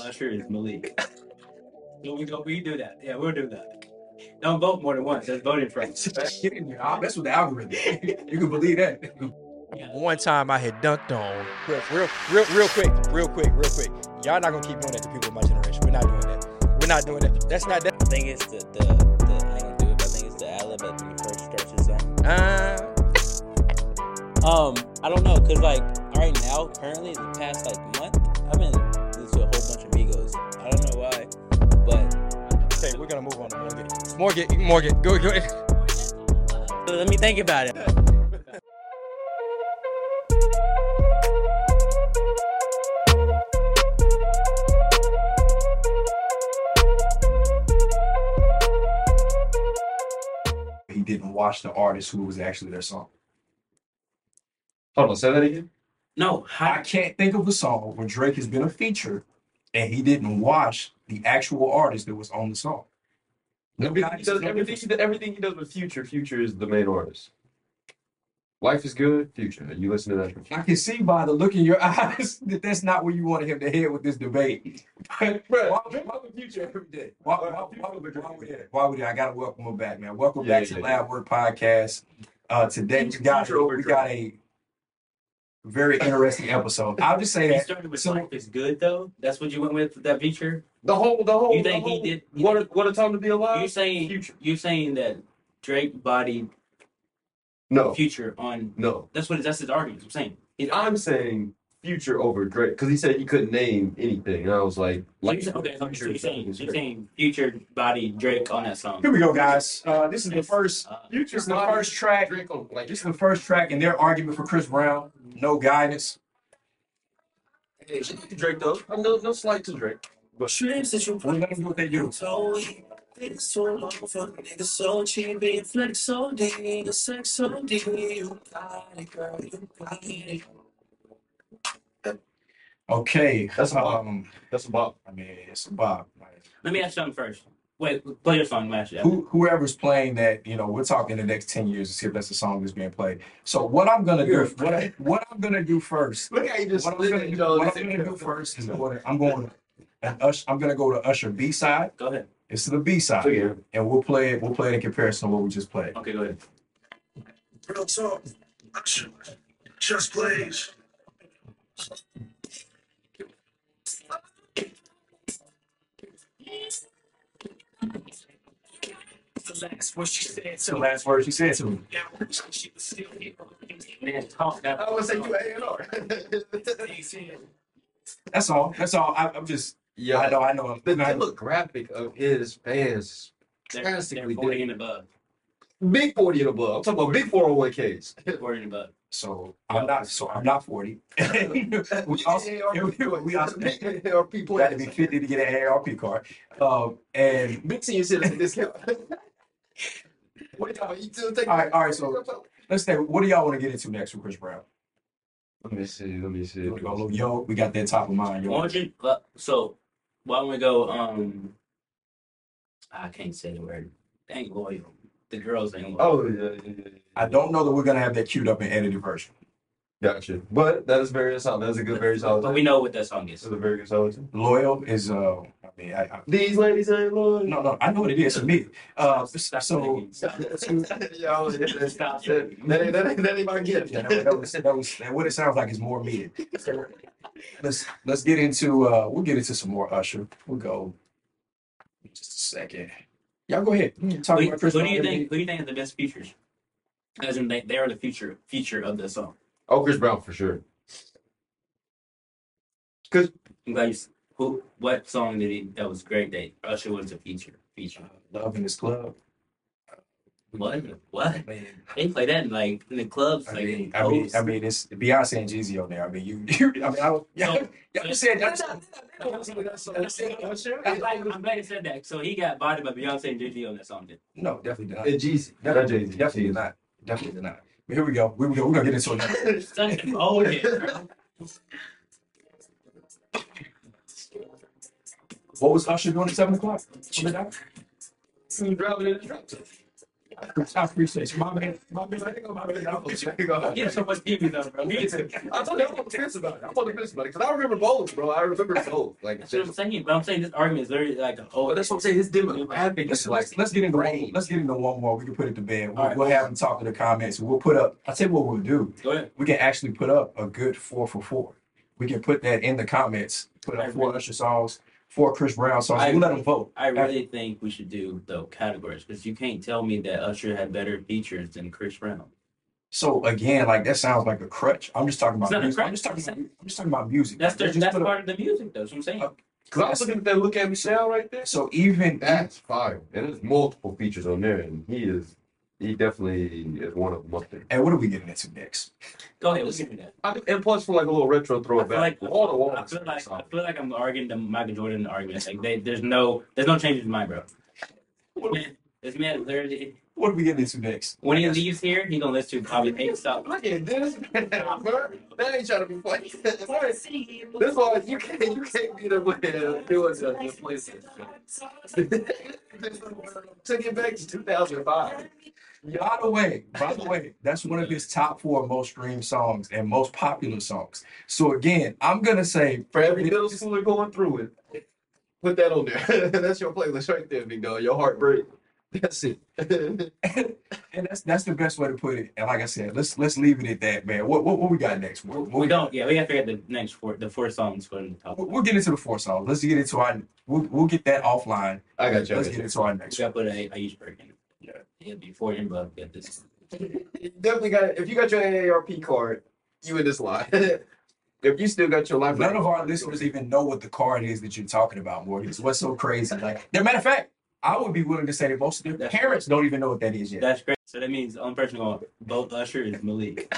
Usher is Malik. So we go. We do that. Yeah, we'll do that. Don't vote more than once. That's voting for. Get in there. Ah, That's what the algorithm. you can believe that. One time I had dunked on real, real, real, real quick, real quick, real quick. Y'all not gonna keep doing that to people of my generation. We're not doing that. We're not doing that. That's not that. I think it's the the, the I ain't gonna do it, but I think it's the ad-lib when he first starts his song. Uh, Um, I don't know, cause like right now, currently, the past like gonna move on to Morgan. Morgan, Morgan, go, go. so let me think about it. He didn't watch the artist who was actually their song. Hold on, say that again. No, I can't think of a song where Drake has been a feature and he didn't watch the actual artist that was on the song. Everything he does, everything, he does- everything he does with Future, Future is the main artist. Life is good, Future. You listen to that. I can see by the look in your eyes that that's not where you wanted him to head with this debate. But Bruh, why, Drake love the Future every day. why, why, why, why, would- why would that? Why would? I gotta welcome him back, man. Welcome Yeah, back to yeah, Labwork Podcast. Uh, today we got we got a very interesting episode. I'll just say you that. started with So- life is good though. That's what you went with that feature. The whole, the whole. You think the he did- What, a, think- what a time to be alive. You saying Future? you saying that Drake bodied No, Future on? no. That's what that's his argument. I'm saying. He, I'm saying Future over Drake because he said he couldn't name anything, and I was like, like you say- okay, so Future you're saying is you're saying Future body Drake on that song. Here we go, guys. Uh, this is the first. Uh, Future This is the first track. Drake on like This is the first track in their argument for Chris Brown. No guidance. Hey, Drake though. No, no slight to Drake. Trips that you Well, let them do what so weak. It's so long for niggas so cheap, being flex so deep, the sex so deep. You got it, girl, you got it. Okay. That's a bop. um. That's a bop. I mean, it's a bop. let me ask you something first. Wait, play your song last year. Who, whoever's playing that, you know, we're talking the next ten years to see if that's the song that's being played. So what I'm gonna do, what, I, what I'm gonna do first, Look how you just what I'm split gonna it, do, Joe. what I'm gonna do first is what I'm going. And Ush, I'm gonna go to Usher B side. Go ahead. It's to the B side, Yeah. and we'll play it. We'll play it in comparison to what we just played. Okay, go ahead. Real talk. Usher, Just plays. The last what she said So to me. last word she said to me. Yeah, she was still here. Man, talk that. I would say you A and R. That's all. That's all. I, I'm just. I know. I know. The I'm not, demographic of his fans They're, drastically they're 40 different. and above. Big 40 and above. I'm talking about big 401ks. 40 and above. so I'm not. So I'm not 40. we also. We also. Big ARP You got to be 50 to get an AARP card. Um, and Big senior citizen discount. What y'all, you still take all right, all right. So let's say, what do y'all want to get into next with Chris Brown? Let me see. Let me see. You wanna go a little yo? We got that top of mind. Why Yo. don't uh, so, why don't we go, um, I can't say the word. They ain't loyal. The girls ain't loyal. Oh, yeah, yeah, yeah, yeah. I don't know that we're gonna have that queued up in edited version. Gotcha. But that is very solid. That's a good, very solid. But we know what that song is. That's a very good solid. too. Loyal is uh. I mean, I, I These ladies ain't loyal. no, no. I know what it is for me. Uh, Stop so. thinking. Stop. Y'all, that, Stop. that, that, ain't- that, ain't- that ain't my gift. Yeah, that, that was, that was that what it sounds like is more me. Let's let's get into uh we'll get into some more Usher. We'll go in just a second. Y'all go ahead. Talk Who, about Chris who do Brown. you think, who do you think are the best features? As in, they, they are the future, feature of the song. Oh, Chris Brown for sure. Cause I'm glad you, s- who, what song did he, that was great that Usher was a feature, feature? Uh, Love in this club. What? What? Man, They play that in like, in the clubs, I like, mean, I mean, clubs. I mean, it's Beyonce and Jeezy on there. I mean, you, you I mean, I don't, yeah, So- yeah, you said that. I'm glad, I'm glad you said that. So he got bodied by Beyonce and Jay Z on that song. Then. No, definitely not. Jeezy. Not Definitely, Jay-Z. definitely did not. Definitely not. Here we go. We, we go. We're gonna get into it. Oh yeah. bro. What was Usher doing at seven o'clock? the dot? Driving in the truck. I appreciate you. My man, my man, my man. I appreciate you. Get so much TV though, bro. Me too. I told you I'm on the fence about it. I'm on the fence about it because I remember both, bro. I remember both. Like, That's what I'm saying. But I'm saying this argument is literally like a whole. oh, that's what I'm saying. His demographic Let's, is like. let's, get into one. Let's get into one more. We can put it to bed. We'll, right. we'll have them talk in the comments. We'll put up. I tell you what we'll do. Go ahead. We can actually put up a good four for four. We can put that in the comments. Put I up four. Usher songs, four Chris Brown so I We'll let him vote. I really think we should do the categories because you can't tell me that Usher had better features than Chris Brown. So again, like that sounds like a crutch. I'm just talking about It's not a music. I'm crutch. just talking about, I'm just talking about music. That's the, just that's put up- part of the music, though. That's what I'm saying. Uh, Because I was looking at that look at Michelle right there. So even That's fire. And there's multiple features on there, and he is, he definitely is one of them up there. and what are we getting into next? Go ahead. Let's get into that. I, and plus, for like a little retro throwback, like all the walls. I feel like I feel like I'm arguing the Michael Jordan argument. Like they, there's no there's no change in mind, bro. Man, this man literally What are we getting into next? when he leaves here, he's gonna listen to probably eight stuff. Look at this, man, bro. That ain't trying to be funny. This one, you can't, you can't be the way of doing the places. Took it back to 2005. By the way, by the way, that's one of his top four most streamed songs and most popular songs. So again, I'm gonna say For every middle schooler going through it, put that on there. That's your playlist right there, big dog. Your heartbreak. That's it. and that's that's the best way to put it. And like I said, let's let's leave it at that, man. What what, what we got next? What, what We don't. Yeah, we gotta figure out the next four the four songs for the top. We'll, we'll get into the four songs. Let's get into our. We'll, we'll get that offline. I got you. Let's got get you. into our next. We next. gotta put a Ayush in. Yeah. Yeah, before him, but get this. Definitely got. If you got your AARP card, you in this line. if you still got your life, None of our listeners even know what the card is that you're talking about, Morty. It's what's so crazy. Like, as a matter of fact, I would be willing to say that most of their That's parents don't even know what that is yet. That's great. So that means the only person going to vote Usher is Malik.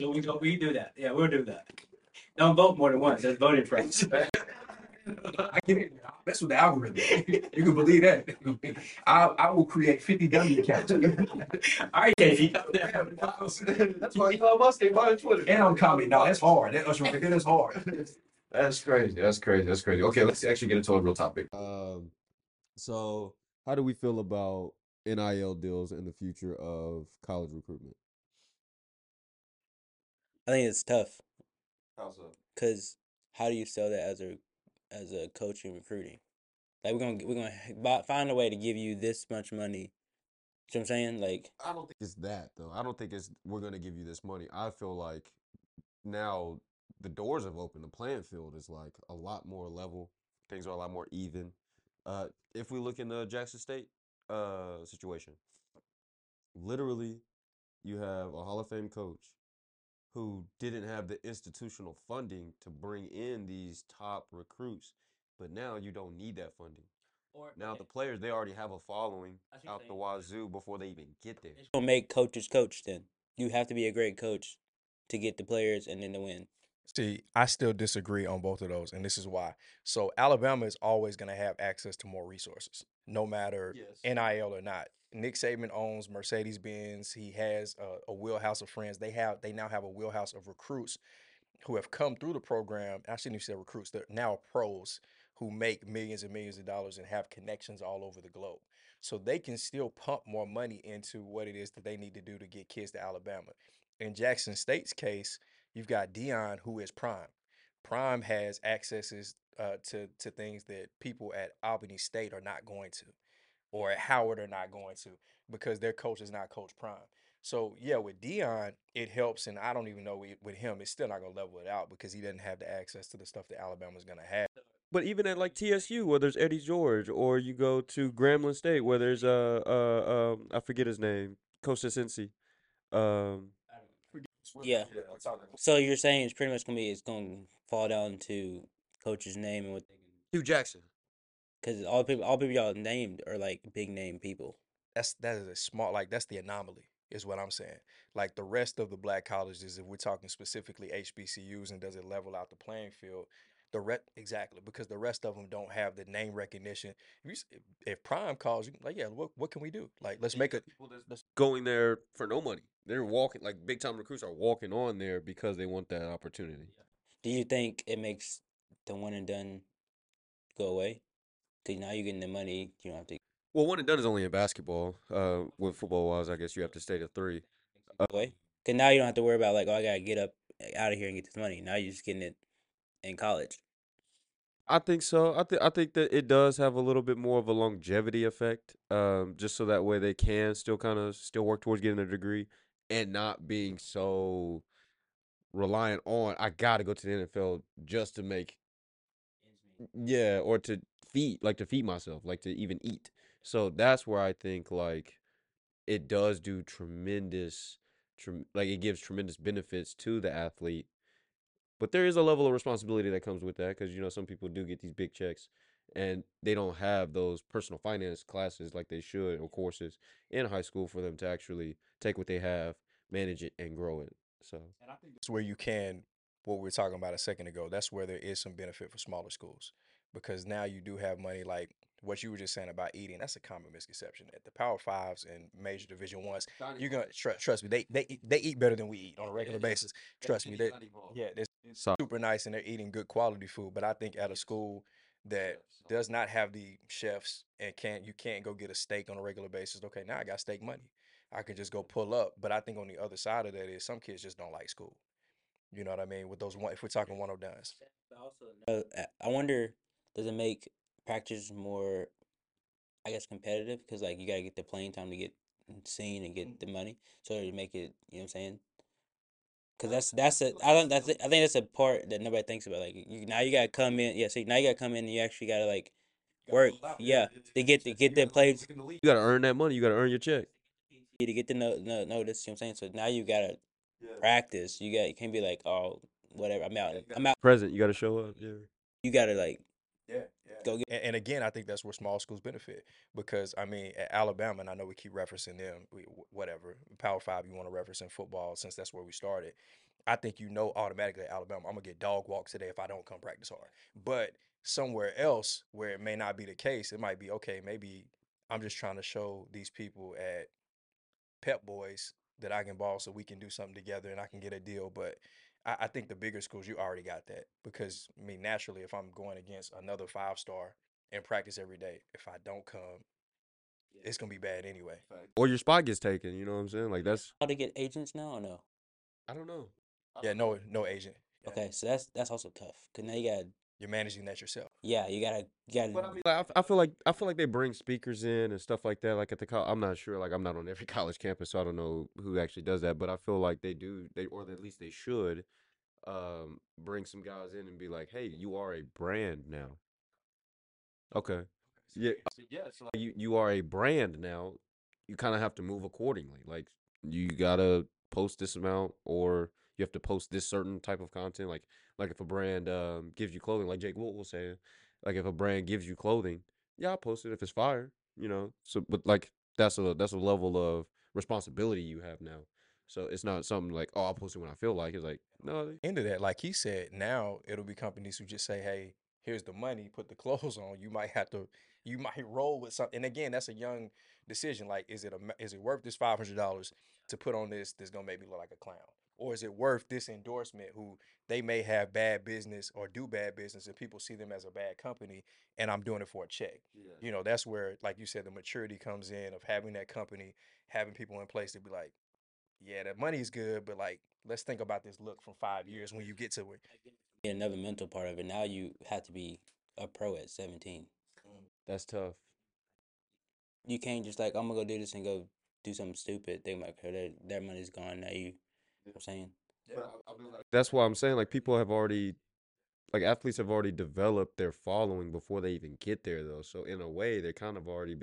so we go. We do that. Yeah, we'll do that. Don't vote more than once. That's voting for us. I get it. That's what the algorithm. you can believe that. I, I will create 50 dummy accounts. All right, Casey. That's why Elon Musk ain't buying Twitter. and I'm coming. No, that's hard. That, that's right. That is hard. That's crazy. That's crazy. That's crazy. Okay, let's actually get into a real topic. Um, so how do we feel about NIL deals and the future of college recruitment? I think it's tough How's up? because how do you sell that as a as a coach and recruiting? Like we're gonna we're gonna buy, find a way to give you this much money. You know what I'm saying? Like I don't think it's that though. I don't think it's we're gonna give you this money. I feel like now the doors have opened. The playing field is like a lot more level. Things are a lot more even. Uh, if we look in the Jackson State uh situation, literally, you have a Hall of Fame coach who didn't have the institutional funding to bring in these top recruits, but now you don't need that funding. Or, Now the players they already have a following I see what out you're the wazoo before they even get there. it's gonna make coaches coach. Then you have to be a great coach to get the players and then to win. See, I still disagree on both of those, and this is why. So Alabama is always going to have access to more resources, no matter NIL or not. Nick Saban owns Mercedes Benz. He has a, a wheelhouse of friends. They have they now have a wheelhouse of recruits who have come through the program. I shouldn't even say recruits. They're now pros who make millions and millions of dollars and have connections all over the globe. So they can still pump more money into what it is that they need to do to get kids to Alabama. In Jackson State's case, you've got Deion, who is prime. Prime has accesses uh, to to things that people at Albany State are not going to, or at Howard are not going to, because their coach is not Coach Prime. So yeah, with Deion, it helps, and I don't even know with him, it's still not gonna level it out because he doesn't have the access to the stuff that Alabama's gonna have. But even at like TSU, where there's Eddie George, or you go to Grambling State, where there's uh uh um I forget his name, Costa Cincy. Um, Yeah. So you're saying it's pretty much gonna be it's gonna fall down to coach's name and what they can. Hue Jackson. Because all the people, all people y'all named are like big name people. that's that is a small like that's the anomaly is what I'm saying. Like the rest of the black colleges, if we're talking specifically HBCUs, and does it level out the playing field? The re- exactly because the rest of them don't have the name recognition. If, you, if- if Prime calls you, like yeah, what what can we do? Like let's make it. people that's going there for no money. They're walking like big time recruits are walking on there because they want that opportunity. Do you think it makes the one and done go away? Cause now you're getting the money, you don't have to. Well, one and done is only in basketball. Uh, with football wise, I guess you have to stay to three. Uh. Cause now you don't have to worry about like, oh, I gotta get up out of here and get this money. Now you're just getting it in college. I think so. I think I think that it does have a little bit more of a longevity effect. Um, just so that way they can still kind of still work towards getting a degree and not being so reliant on I got to go to the NFL just to make yeah, or to feed like to feed myself, like to even eat. So that's where I think like it does do tremendous trem- like it gives tremendous benefits to the athlete. But there is a level of responsibility that comes with that because you know some people do get these big checks and they don't have those personal finance classes like they should or courses in high school for them to actually take what they have manage it and grow it. So And I think that's where you can, what we were talking about a second ago, that's where there is some benefit for smaller schools because now you do have money like what you were just saying about eating. That's a common misconception. At the Power Fives and major Division Ones, you're gonna tr- trust me. They they eat- they eat better than we eat on a regular basis. Trust me. They, yeah, they're So- super nice and they're eating good quality food. But I think at a school that does not have the chefs and can't you can't go get a steak on a regular basis. Okay, now I got steak money. I can just go pull up. But I think on the other side of that is some kids just don't like school. You know what I mean? With those one, if we're talking one of duns. But also, uh, I- I wonder, does it make practice more, I guess, competitive? Because like you gotta get the playing time to get seen and get the money, so to make it, you know what I'm saying? Because that's that's a I don't that's a- I think that's a part that nobody thinks about. Like you, now you gotta come in, yeah. So now you gotta come in and you actually gotta like work, yeah, to get to get the plays, you got to earn that money you got to earn your check to get the no, no, notice. You know what I'm saying? So now you gotta practice. You got you can't be like oh whatever. I'm out. I'm out. present you got to show up yeah You gotta like Yeah, yeah. go get. And, and again, I think that's where small schools benefit because I mean, at Alabama, and I know we keep referencing them, we, whatever Power Five you want to reference in football, since that's where we started. I think you know automatically at Alabama, I'm gonna get dog walks today if I don't come practice hard. But somewhere else where it may not be the case, it might be okay. Maybe I'm just trying to show these people at Pep Boys that I can ball, so we can do something together and I can get a deal. But I, I think the bigger schools, you already got that because I mean, naturally, if I'm going against another five star in practice every day, if I don't come, it's gonna be bad anyway. or your spot gets taken you know what i'm saying like that's How to get agents now or no? i don't know Yeah, oh. no, no agent. Yeah. Okay, so that's that's also tough. Cause now you gotta, You're managing that yourself. yeah, you gotta, you gotta. But I mean, like, I I feel like I feel like they bring speakers in and stuff like that. Like at the college, I'm not sure. Like I'm not on every college campus, so I don't know who actually does that. But I feel like they do. They or at least they should um, bring some guys in and be like, "Hey, you are a brand now." Okay. Yeah. yeah. So You you are a brand now. You kind of have to move accordingly. Like you gotta post this amount, or you have to post this certain type of content. Like like if a brand um, gives you clothing, like Jake Wood will say, like if a brand gives you clothing, yeah, I'll post it if it's fire. You know. So but like that's a that's a level of responsibility you have now. So it's not something like oh I'll post it when I feel like. It's like no. of that, like he said, now it'll be companies who just say, "Hey, here's the money, put the clothes on." You might have to, you might roll with something. And again, that's a young decision. Like, is it a, is it worth this five hundred dollars to put on this that's gonna make me look like a clown, or is it worth this endorsement? Who they may have bad business or do bad business, and people see them as a bad company, and I'm doing it for a check. You know, that's where, like you said, the maturity comes in of having that company, having people in place to be like, yeah, that money is good, but like, let's think about this look from five years when you get to it. another mental part of it. Now you have to be a pro at 17. Mm. That's tough. You can't just like I'm gonna go do this and go do something stupid. They might okay, their their money's gone. Now you, know what I'm saying That's why I'm saying like people have already like athletes have already developed their following before they even get there though. So in a way they're kind of already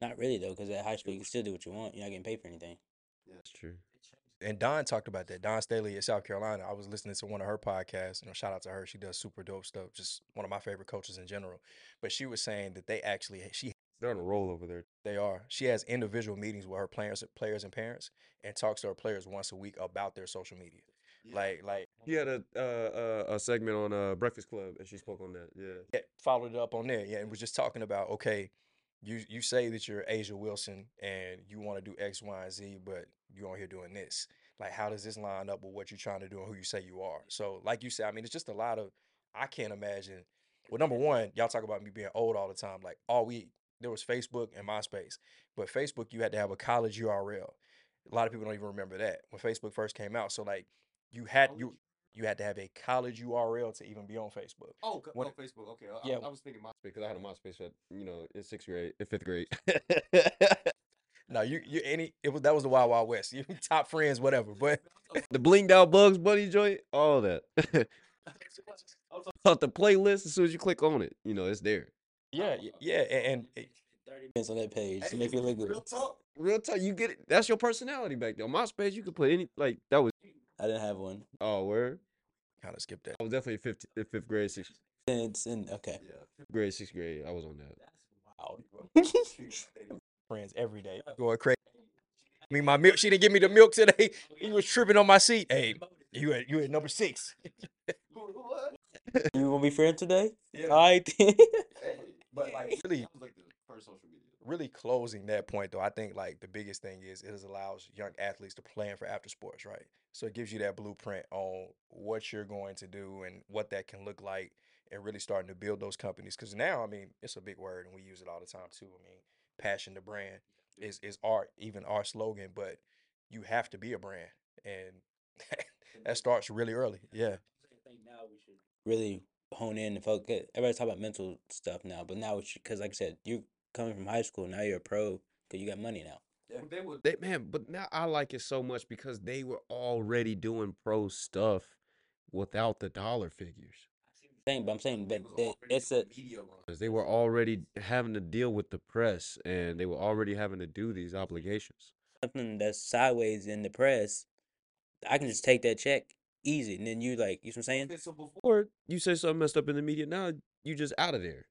not really though, because at high school you can still do what you want. You're not getting paid for anything. That's true. And Dawn talked about that. Dawn Staley at South Carolina. I was listening to one of her podcasts. You know, shout out to her. She does super dope stuff. Just one of my favorite coaches in general. But she was saying that they actually she They're on a roll over there. they are. She has individual meetings with her players, players and parents, and talks to her players once a week about their social media. Like, like He had a uh, uh, a segment on uh, Breakfast Club and she spoke on that. Yeah. yeah, followed it up on there. Yeah, and was just talking about okay, you you say that you're A'ja Wilson and you want to do X, Y, and Z, but you're on here doing this. Like, how does this line up with what you're trying to do and who you say you are? So, like you said, I mean, it's just a lot of. I can't imagine. Well, number one, y'all talk about me being old all the time. Like, all we there was Facebook and MySpace, but Facebook you had to have a college URL. A lot of people don't even remember that when Facebook first came out. So like you had oh, you you had to have a college URL to even be on Facebook. Oh, When- oh, Facebook. Okay, I, Yeah. I, I was thinking MySpace because I had a MySpace at you know in sixth grade, in fifth grade. No, you you any it was that was the Wild Wild West. You top friends, whatever. But the blinged out Bugs Bunny joint, all that. About the playlist, as soon as you click on it, you know it's there. Yeah, oh, y- oh, yeah, oh, and, and Thirty minutes on that page to make it look good. Real talk, real talk. You get it. That's your personality back there. On MySpace, you could put any like that was. I didn't have one. Oh, where kind of skipped that. I was definitely fifth, fifth grade, sixth It's in okay. fifth grade, sixth grade. I was on that. Wow. Friends every day, going crazy. I mean, my milk. She didn't give me the milk today. He was tripping on my seat. Hey, you at you at number six. you gonna be friends today? Yeah. All right. But like, Really, was like the first social media. really closing that point though, I think like the biggest thing is it allows young athletes to plan for after sports, right? So it gives you that blueprint on what you're going to do and what that can look like and really starting to build those companies. Cause now, I mean, it's a big word and we use it all the time too. I mean, passion to brand is is art, even our slogan, but you have to be a brand. And that starts really early. Yeah. Now we should really hone in and focus. Everybody's talking about mental stuff now, but now it's because, like I said, you coming from high school now you're a pro because you got money now. They were they man, but now I like it so much because they were already doing pro stuff without the dollar figures. Saying, but I'm saying, but it, it's a 'Cause They were already having to deal with the press and they were already having to do these obligations. something that's sideways in the press. I can just take that check easy, and then you like, you know what I'm saying? so before you say something messed up in the media, now you just out of there.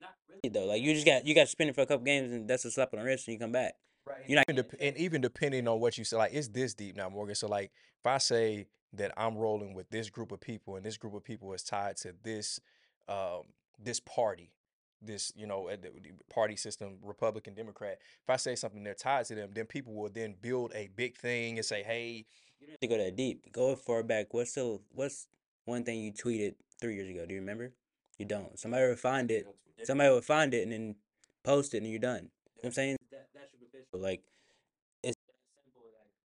Not really though, like you just got you got to spend it for a couple games, and that's a slap on the wrist, and you come back. Right. You're not even dep- and even depending on what you say, like it's this deep now, Morgan. So like if I say that I'm rolling with this group of people and this group of people is tied to this um this party, this, you know, party system, Republican, Democrat, if I say something they're tied to them, then people will then build a big thing and say, Hey, you don't have to go that deep. Go far back. What's still what's one thing you tweeted three years ago? Do you remember? You don't. Somebody will find it. Somebody will find it and then post it, and you're done. You know what I'm saying? But like, it's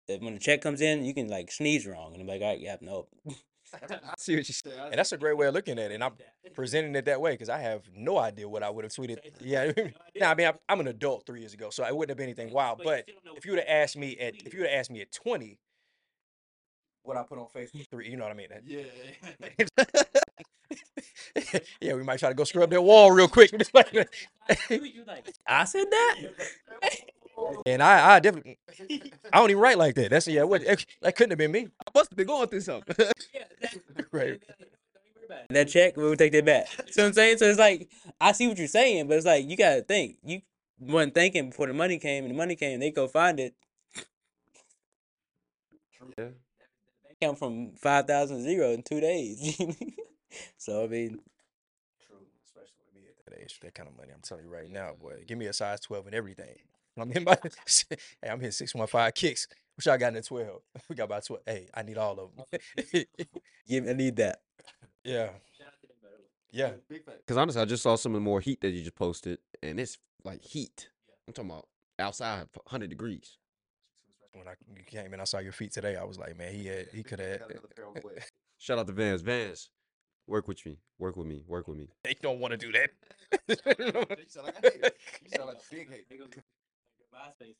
that when the check comes in, you can like sneeze wrong, and I'm like, all right, yeah, nope. I see what you say. and that's a great way of looking at it. And I'm presenting it that way because I have no idea what I would have tweeted. Yeah, nah, I mean, I'm, I'm an adult three years ago, so it wouldn't have been anything wild. But if you would have asked me at if you would have asked me at 20, what I put on Facebook three, you know what I mean? Yeah. yeah, we might try to go scrub that wall real quick. I said that. and I, I definitely, I don't even write like that. That's yeah, what that couldn't have been me. I must have been going through something. Right. that check, we would take that back. What I'm saying? So it's like I see what you're saying, but it's like you gotta think. You weren't thinking before the money came, and the money came. They go find it. yeah. Come from five thousand zero in two days. so I mean, True, especially with me at that age, that kind of money. I'm telling you right now, boy. Give me a size 12 and everything. I'm in my, hey, I'm hitting 615Kix. What y'all got in the 12? We got about 12. Hey, I need all of them. give I need that. yeah. Yeah. Because honestly, I just saw some of the more heat that you just posted, and it's like heat. I'm talking about outside, 100 degrees. When I you came in, I saw your feet today. I was like, man, he had, he could have. Shout out to Vans. Vans, work with me. Work with me. Work with me. They don't want to do that.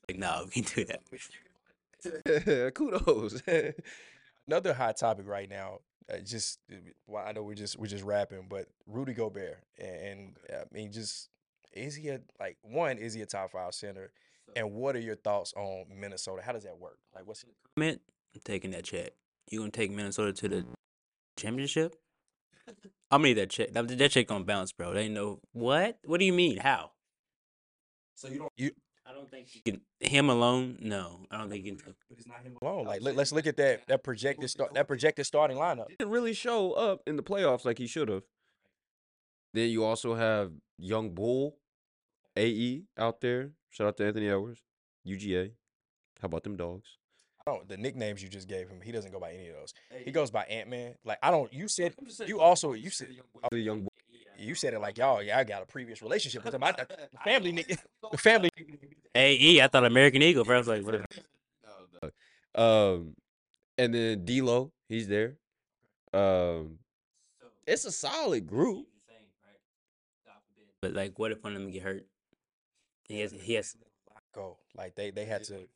Like, no, we can do that. Kudos. Another hot topic right now. Uh, just, well, I know we're just we're just rapping, but Rudy Gobert, and, and I mean, just is he a like one? Is he a top five center? And what are your thoughts on Minnesota? How does that work? Like, what's Comment, I'm taking that check. You gonna take Minnesota to the championship? I'm gonna need that check. That, that check gonna bounce, bro. They know what? What do you mean? How? so you don't. you? I don't think you can. Him alone? No, I don't think you can. But it's not him. Alone? Oh, like, let, us look at that that projected start that projected starting lineup. didn't really show up in the playoffs like he should have. Then you also have Young Bull, AE out there. Shout out to Anthony Edwards, UGA. How about them dogs? Oh, the nicknames you just gave him, he doesn't go by any of those. He goes by Ant Man. Like, I don't. You said you also you said The Young Bull. You said it like y'all. Yeah, I got a previous relationship with him. I, the family nigga, the family. Hey, E, I thought American Eagle. Bro. I was like, what? Um, and then D'Lo, he's there. Um, it's a solid group. But like, what if one of them get hurt? He has. He has. Go like they they had to.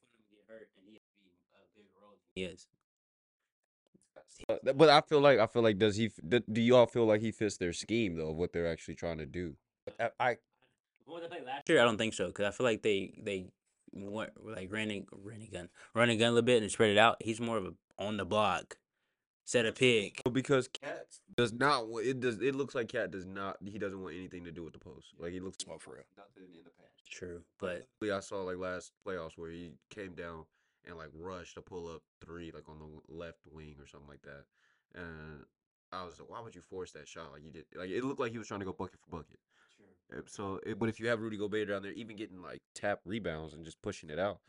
Yes. Uh, But I feel like I feel like does he? Do, do y'all feel like he fits their scheme though? Of what they're actually trying to do? I, I Last year, I don't think so because I feel like they they went like ran and ran a gun, run a gun a little bit and spread it out. He's more of a on the block, set a pick. Well, because KAT does not. wa- It does. It looks like KAT does not. He doesn't want anything to do with the post. Like he looks smoke for real. nothing in the past. True, but I saw like last playoffs where he came down and like rushed to pull up three like on the w- left wing or something like that. And I was like, why would you force that shot? Like you did. Like it looked like he was trying to go bucket for bucket. So, it, but if you have Rudy Gobert down there, even getting like tap rebounds and just pushing it out,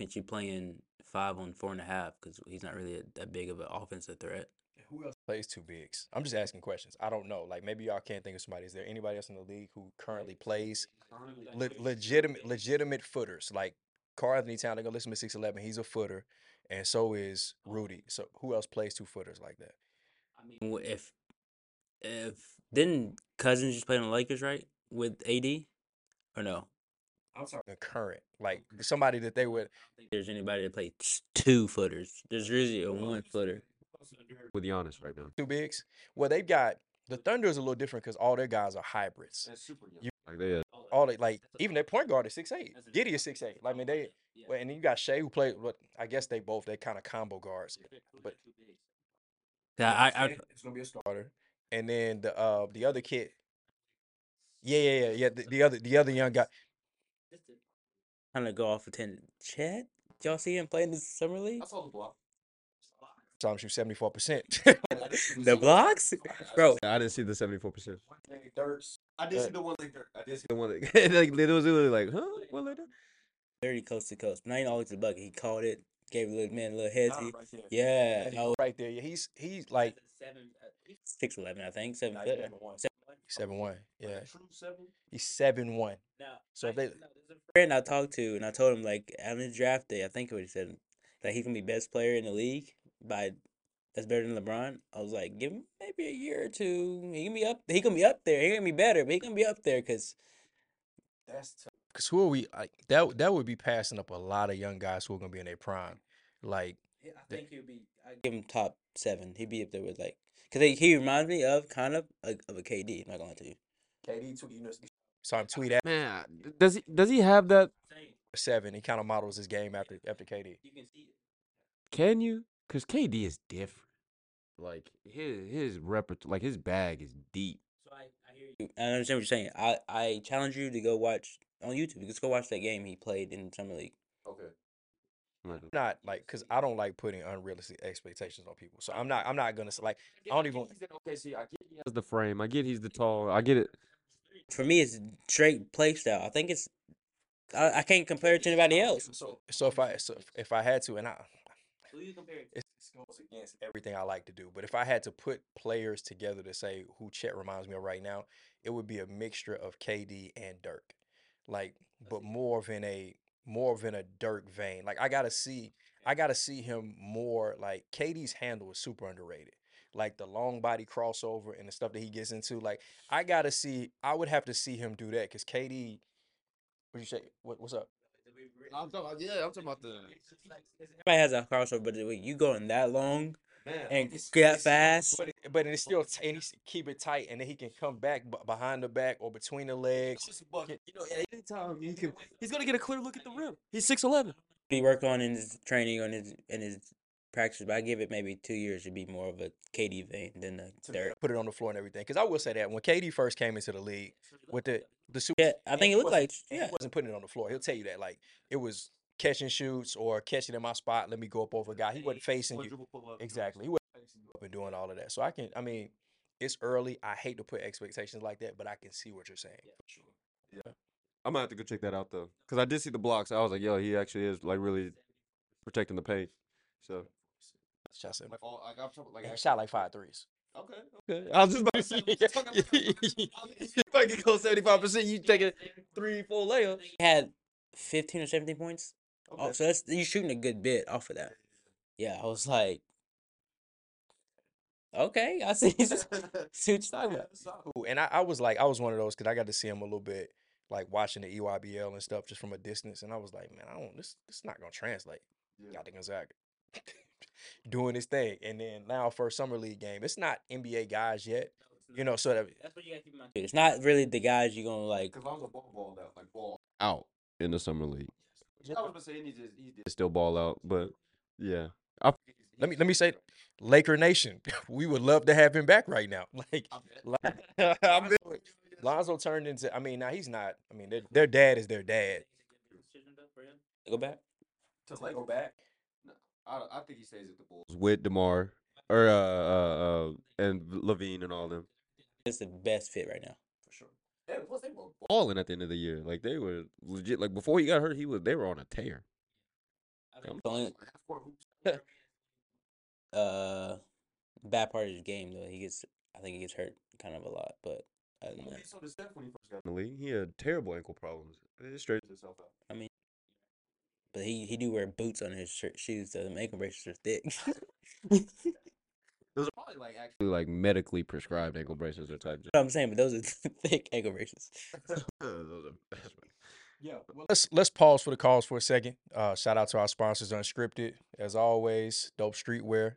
since you playing five on four and a half because he's not really a, that big of an offensive threat. Who else plays two bigs? I'm just asking questions. I don't know. Like maybe y'all can't think of somebody. Is there anybody else in the league who currently plays le- legitimate legitimate footers? Like Karl Anthony Town, they're gonna listen to six eleven. He's a footer, and so is Rudy. So who else plays two footers like that? I mean, if if didn't Cousins just play on the Lakers right with AD or no? I'm talking current, like somebody that they would. think there's anybody that play two footers. There's really a one footer. with Giannis right now. two bigs. Well, they've got the Thunder is a little different because all their guys are hybrids. Like they, All they like, even their point guard is six eight. Giddey is six eight. Like, I mean, they well, and then you got Shai who played. What I guess they both they kind of combo guards, but Yeah, I, I it's gonna be a starter. And then the uh the other kid, yeah, yeah, yeah, yeah. The, the other the other young guy, kind of go off of ten. Chet, y'all see him playing this summer league? I saw him shoot seventy four percent. The blocks, bro. I didn't see the seventy four percent. I did see the one later. I did see The one that like it was really like, huh? What like that? Very coast to coast. Not even always the bucket. He caught it, gave a little man a little headsy. Yeah, I was oh. right there. Yeah, he's he's like seven, six eleven, I think. Seven foot. seven one. Yeah, he's seven one. Now, so if they friend I talked to, and I told him like on his draft day, I think what he said that he can be best player in the league by that's better than LeBron. I was like, give him maybe a year or two. He can be up. He can be up there. He can be better, but he can be up there because That's tough. Cause who are we? Like that that would be passing up a lot of young guys who are gonna be in their prime. Like I think he'll be. I give him top seven. He'd be up there with like because he, he reminds me of kind of a, of a KD. I'm not gonna lie to you. KD, tweet, you know, saw him tweet at Man, does he does he have that? seven. He kind of models his game after after KD. You can see it. Can you? Cause KD is different. Like his his repertoire, like his bag is deep. So I, I hear you. I understand what you're saying. I, I challenge you to go watch on YouTube. You just go watch that game he played in the summer league. Okay. Not like because I don't like putting unrealistic expectations on people. So I'm not I'm not gonna say like I don't even. Okay, see, I get he has the frame. I get he's the tall. I get it. For me, it's straight play style. I think it's. I, I can't compare it to anybody else. So so if I so if- if I had to and I. It goes against everything I like to do. But if I had to put players together to say who Chet reminds me of right now, it would be a mixture of KD and Dirk. Like, but more of in a more of in a Dirk vein. Like I gotta see I gotta see him more like KD's handle is super underrated. Like the long body crossover and the stuff that he gets into. Like I gotta see I would have to see him do that because KD what you say? What, what's up? I'm talking about, yeah, I'm talking about the. Everybody has a crossover, but when you going that long and It's- get it's- fast, But, it- but it's still t- and he's keep it tight, and then he can come back b- behind the back or between the legs. You know, anytime he can, he's gonna get a clear look at the rim. He's six eleven. he worked on in his training on his in his practice. But I give it maybe two years to be more of a KD vein than a Dirk. Put it on the floor and everything. Because I will say that when KD first came into the league with the the super, Yeah, I think it looked like yeah. he wasn't putting it on the floor. He'll tell you that like it was catch and shoots or catching in my spot. Let me go up over a guy. He wasn't facing you exactly. He wasn't facing you up and doing all of that. So I can. I mean, it's early. I hate to put expectations like that, but I can see what you're saying. Yeah. I'm gonna have to go check that out though, cause I did see the blocks. I was like, yo, he actually is like really protecting the paint. So Shot, seven- like all, like I'm talking, like and shot like five threes. Okay, okay. I was just about to say, if I could go seventy five percent, you taking three, four layups. He had fifteen or seventeen points. Okay. Oh, oh so that's you're shooting a good bit off of that. Yeah, I was like, okay, I see. see what you're talking about. And I, I was like, I was one of those because I got to see him a little bit, like watching the EYBL and stuff just from a distance. And I was like, man, I don't. This this not gonna translate. Yeah. Got the Gonzaga doing his thing, and then now for a summer league game, it's not NBA guys yet. You know, so that That's what you gotta keep in mind. It's not really the guys you're gonna like. Because Lonzo Ball balled out, like ball out in the summer league. I was gonna say he just he did still ball out, but yeah. I, let me let me say, Laker Nation, we would love to have him back right now. Like, Lonzo, Lonzo turned into. I mean, now he's not. I mean, their their dad is their dad. Go back. To go back. I, I think he stays at the Bulls with Demar or uh uh, uh and LaVine and all them. It's the best fit right now. For sure. Yeah, plus they were balling at the end of the year. Like they were legit. Like before he got hurt, he was they were on a tear. The only- uh, bad part of his game though, he gets. I think he gets hurt kind of a lot, but other than that, So did Steph when he first got in the league. He had terrible ankle problems. It straightened itself out. I mean, but he he do wear boots on his shirt, shoes, so the ankle braces are thick. Those are probably like actually like medically prescribed ankle braces or type. I'm saying, but those are thick ankle braces. Those are best. Yeah. Well, let's let's pause for the calls for a second. Uh, shout out to our sponsors, Unscripted, as always, Dope Streetwear.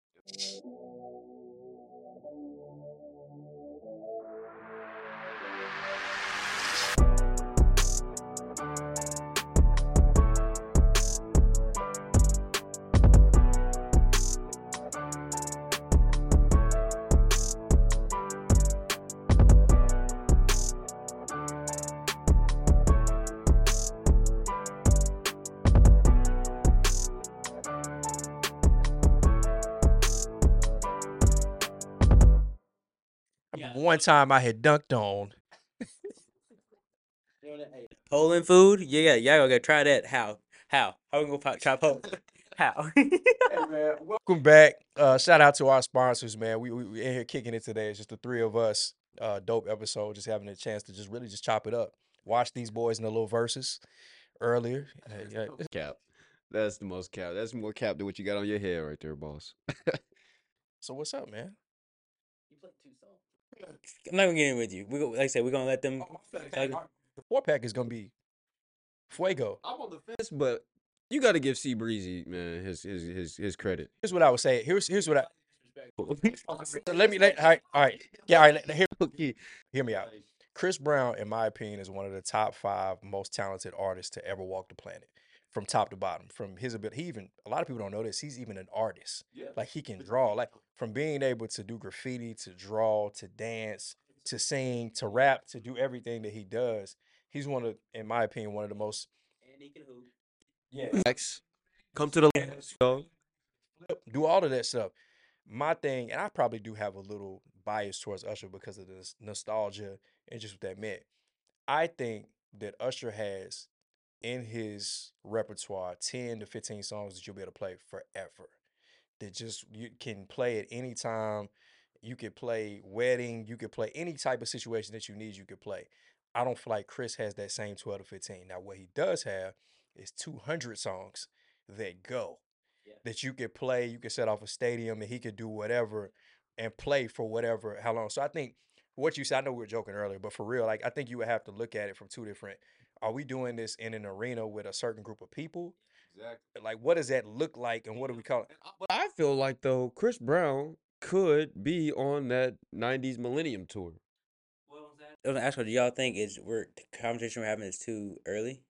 One time I had dunked on. Poland food, yeah, y'all gotta try that. How? How? How we gonna pop, try Poland? How? Hey, man. Welcome back. Uh, shout out to our sponsors, man. We, we we in here kicking it today. It's just the three of us. Uh, dope episode. Just having a chance to just really just chop it up. Watch these boys in the little verses earlier. Uh, yeah, Cap. That's the most cap. That's more cap than what you got on your head right there, boss. So what's up, man? I'm not gonna get in with you. We go, like I said, we're gonna let them. Oh, the four pack is gonna be fuego. I'm on the fence, but you got to give C Breezy man his his his his credit. Here's what I would say. Here's here's what I. So let me let all right, all right. Yeah, all right. let- Hear, Okay. hear me out. Chris Brown, in my opinion, is one of the top five most talented artists to ever walk the planet, from top to bottom. From his ability, he even a lot of people don't know this. He's even an artist. Yeah. Like he can draw. Like from being able to do graffiti, to draw, to dance, to sing, to rap, to do everything that he does. He's one of, in my opinion, one of the most. And he can hoop. Yeah. X, come to the dog. flip, do all of that stuff. My thing, and I probably do have a little bias towards Usher because of this nostalgia and just what that meant. I think that Usher has in his repertoire 10 to 15 songs that you'll be able to play forever. That just you can play at any time. You could play wedding, you could play any type of situation that you need, you could play. I don't feel like Chris has that same 12 to 15. Now, what he does have is 200 songs that go that you could play. You could set off a stadium and he could do whatever and play for whatever, how long. So I think what you said, I know we were joking earlier, but for real, like I think you would have to look at it from two different. Are we doing this in an arena with a certain group of people? Exactly. Like, what does that look like, and what do we call it? Uh, but I feel like though Chris Brown could be on that '90s Millennium tour. I was gonna ask you, do y'all think is we're the conversation we're having is too early?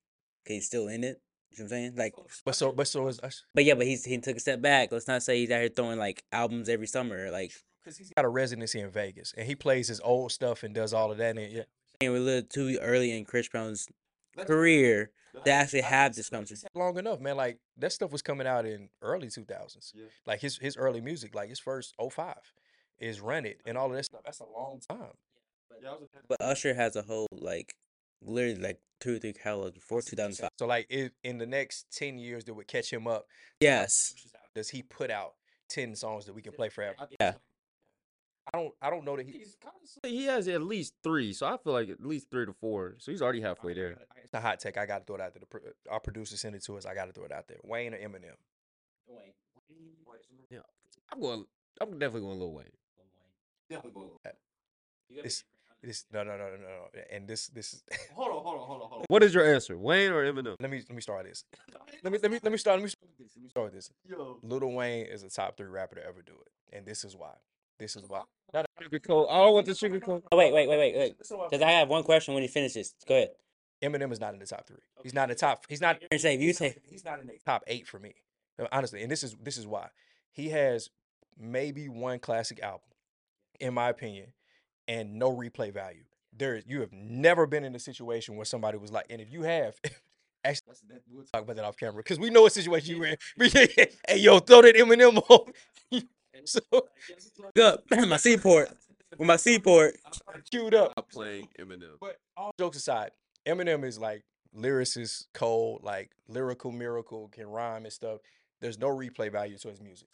Cause he's still in it. You know what I'm saying? Like, But so, but so is Usher but yeah, but he's he took a step back. Let's not say he's out here throwing like albums every summer. Like, because he's got a residency in Vegas and he plays his old stuff and does all of that. And yeah, and we're a little too early in Chris Brown's career to actually have this conversation. long enough, man. Like that stuff was coming out in early 2000s. Yeah. Like his his early music, like his first 05 is Run It and all of that stuff. That's a long time. But Usher has a whole like literally like two or three catalogs before 2005. So like if in the next 10 years that would catch him up, Yes. does he put out 10 songs that we can play forever? Yeah. I don't I don't know that he, He's kind of he has at least three, so I feel like at least three to four. So he's already halfway there. It's a hot take. I got to throw it out there. The, pro- uh, our producer sent it to us. I got to throw it out there. Wayne or Eminem? Wayne. Yeah, I'm going. I'm definitely going Lil Wayne. Definitely going. Uh, this this no no no no no. And this this is Hold on, hold on, hold on, hold on. What is your answer, Wayne or Eminem? let me let me start this. Let me let me let me start let me start with this. Yo. Lil Wayne is a top three rapper to ever do it, and this is why. This is why. Not Sugarcoat. I don't want the sugarcoat. Oh wait, wait, wait, wait, wait. Because I have one question when he finishes. Go ahead. Eminem is not in the top three. He's not in the top. He's not. You're saying you say He's not in the top eight for me, uh, honestly. And this is this is why he has maybe one classic album, in my opinion, and no replay value. There, you have never been in a situation where somebody was like, and if you have, actually, we'll talk about that off camera because we know what situation you were in. hey, yo, throw that Eminem on. so up my seaport with my seaport. queued up. Not playing Eminem. But all jokes aside, Eminem is like lyricist, cold, like lyrical miracle, can rhyme and stuff. There's no replay value to his music.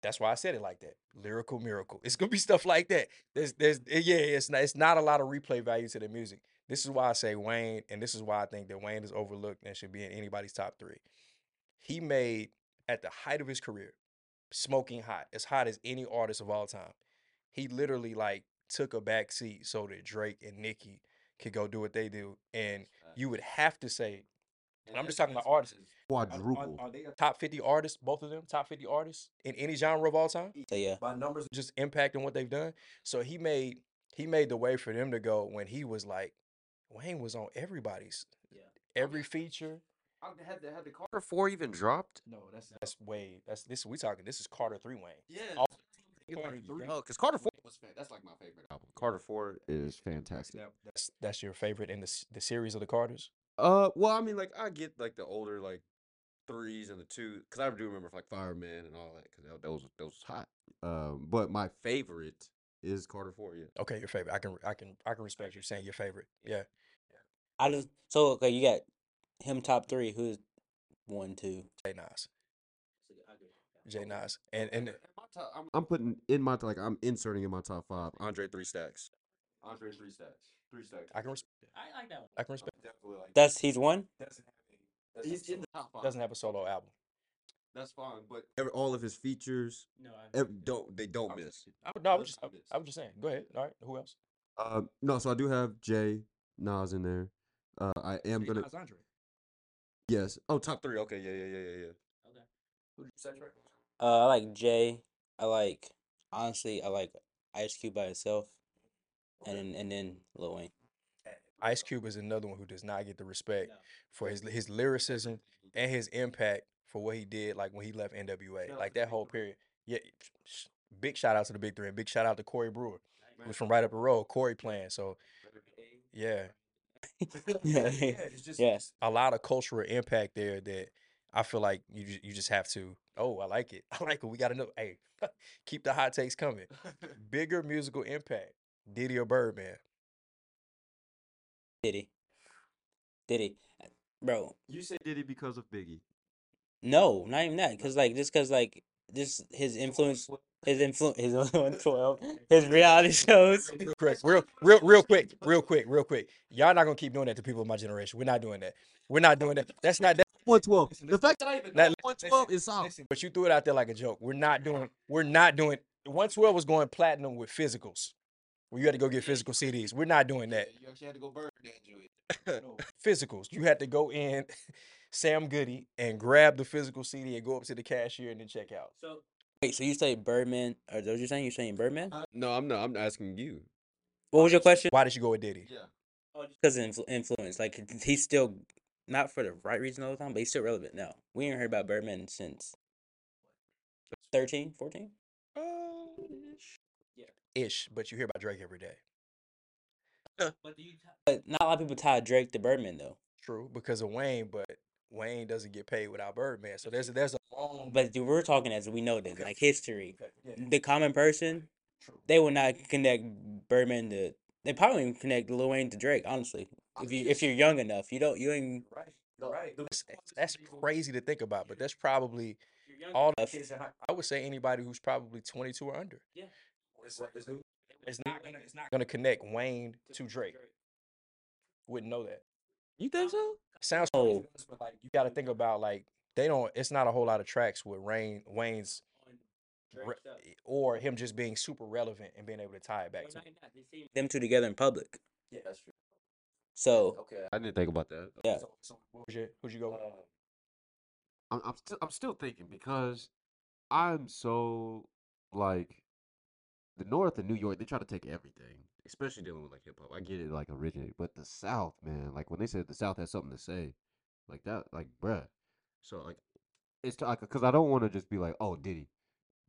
That's why I said it like that. Lyrical miracle. It's gonna be stuff like that. There's, there's, eh, yeah, it's not, it's not a lot of replay value to the music. This is why I say Wayne, and this is why I think that Wayne is overlooked and should be in anybody's top three. He made at the height of his career, smoking hot, as hot as any artist of all time. He literally like took a back seat so that Drake and Nicki could go do what they do, and you would have to say, and I'm just talking about artists. Quadruple. are- are they a top 50 artists, both of them, top 50 artists in any genre of all time? So yeah, By numbers, Just impacting what they've done. So he made he made the way for them to go when he was like, Wayne was on everybody's every feature. Had the, had the Carter Four even dropped? No, that's that's way that's this we talking. This is Carter three Wayne. yeah. All- No, because Carter Four was fan- that's like my favorite album. Carter Four is fantastic. That's that's your favorite in the the series of the Carters. Uh, well, I mean, like I get like the older like threes and the two because I do remember like Fireman and all that because those those was hot. Um, but my favorite is Carter Four. Yeah. Okay, your favorite. I can I can I can respect you saying your favorite. Yeah. Yeah. I just so okay. You got him top three. Who's one, two? Jay Nas. Jay Nas. And and I'm, I'm putting in my like I'm inserting in my top five. Andre Three Stacks. Andre Three Stacks. Three Stacks. I can respect I like that one. I can respect Definitely like That's he's one. He's in the top five. doesn't have a solo album. That's fine, but every, all of his features No, ev- don't they don't miss. I, would- no, I was just I, this. I was just saying. Go ahead. All right. Who else? Uh, no, so I do have Jay Nas in there. Uh, I am gonna Nas Andre. Yes. Oh, top three. Okay, yeah, yeah, yeah, yeah, yeah. Okay. Who did you say, Trey? Uh, I like Jay. I like honestly. I like Ice Cube by itself, and then and then Lil Wayne. Ice Cube is another one who does not get the respect for his his lyricism and his impact for what he did, like when he left NWA, like that whole period. Yeah, big shout out to the Big Three, and big shout out to Corey Brewer, who's from right up the road. Corey playing, so yeah, yeah, it's just yeah. a lot of cultural impact there that I feel like you you just have to. Oh, I like it. I like it. We got to know. Hey, keep the hot takes coming. Bigger musical impact, Diddy or Birdman? Diddy. Diddy, bro. You say Diddy because of Biggie. No, not even that. Cause like just cause like just his influence, his influence, his one twelve, his reality shows. Correct. Real, real, real quick, real quick, real quick. Y'all not gonna keep doing that to people of my generation. We're not doing that. We're not doing that. That's not that. One twelve. The fact that I even That- know one twelve is solid. But you threw it out there like a joke. We're not doing. We're not doing. One twelve was going platinum with physicals. Where you had to go get physical CDs. We're not doing that. You actually had to go burn that joint. Physicals. You had to go in, Sam Goody, and grab the physical CD and go up to the cashier and then check out. So wait, so you say Birdman, or what you saying? You saying Birdman? Uh, no, I'm not. I'm asking you. What was your question? Why did you go with Diddy? Yeah. Oh, because of influ- influence, like he's still not for the right reason all the time, but he's still relevant now. We ain't heard about Birdman since 13, 14? Ish, but you hear about Drake every day. But not a lot of people tie Drake to Birdman though. True, because of Wayne, but Wayne doesn't get paid without Birdman. So there's a, there's a long. But dude, we're talking as we know this, like history. Okay, yeah. The common person, they will not connect Birdman to. They probably even connect Lil Wayne to Drake. Honestly, if you if you're young enough, you don't you ain't. Right. Right. That's, that's crazy to think about, but that's probably all the kids. I would say anybody who's probably 22 or under. Yeah. It's not gonna it's not gonna connect Wayne to Drake. Wouldn't know that. You think so? Sounds Oh. but like you got to think about like they don't. It's not a whole lot of tracks with Rain Wayne's re- eh, or him just being super relevant and being able to tie it back to. it. Them two together in public. Yeah, that's true. So Okay. I didn't think about that. yeah. So, so what would you who'd you go? with? I'm I'm still I'm still thinking because I'm so like the North and New York, they try to take everything, especially dealing with like hip hop. I get it, like originate, but the South, man, like when they said the South has something to say, like that, like bruh. So like, it's to, like because I don't want to just be like, oh Diddy,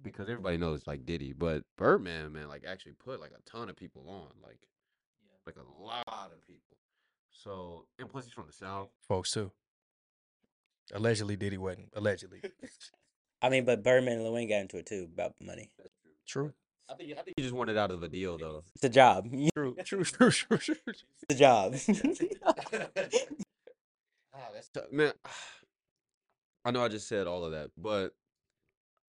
because everybody knows like Diddy, but Birdman, man, like actually put like a ton of people on, like, like a lot of people. So and plus he's from the South. Folks too. Allegedly, Diddy wasn't. Allegedly. I mean, but Birdman and Lil Wayne got into it too about money. True. I think I think he just wanted out of a deal though. It's a job. It's True. True. True. True. True. a job. Ah, that's tough. man. I know I just said all of that, but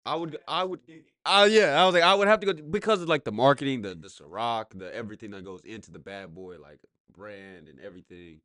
I would, I would, uh, yeah, I was like, I would have to go because of like the marketing, the the Ciroc, the everything that goes into the bad boy like brand and everything.